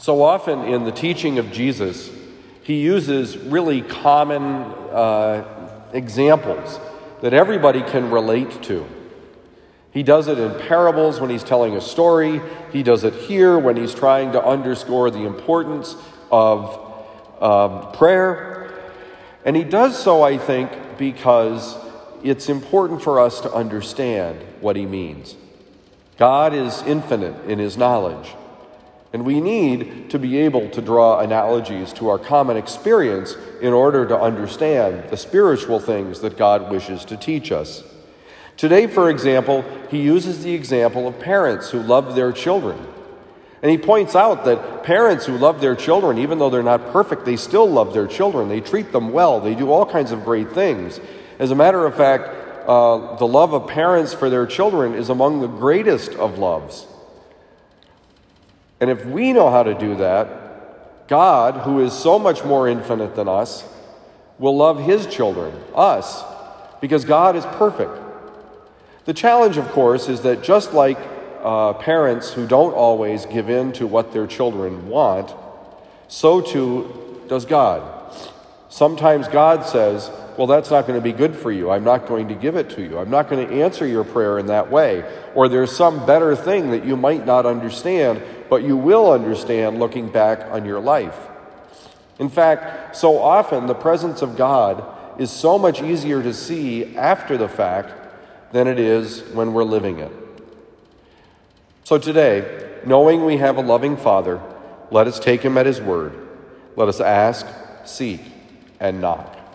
So often in the teaching of Jesus, he uses really common uh, examples that everybody can relate to. He does it in parables when he's telling a story. He does it here when he's trying to underscore the importance of um, prayer. And he does so, I think, because it's important for us to understand what he means. God is infinite in his knowledge. And we need to be able to draw analogies to our common experience in order to understand the spiritual things that God wishes to teach us. Today, for example, he uses the example of parents who love their children. And he points out that parents who love their children, even though they're not perfect, they still love their children. They treat them well, they do all kinds of great things. As a matter of fact, uh, the love of parents for their children is among the greatest of loves. And if we know how to do that, God, who is so much more infinite than us, will love his children, us, because God is perfect. The challenge, of course, is that just like uh, parents who don't always give in to what their children want, so too does God. Sometimes God says, Well, that's not going to be good for you. I'm not going to give it to you. I'm not going to answer your prayer in that way. Or there's some better thing that you might not understand, but you will understand looking back on your life. In fact, so often the presence of God is so much easier to see after the fact than it is when we're living it. So today, knowing we have a loving Father, let us take him at his word. Let us ask, seek, and knock.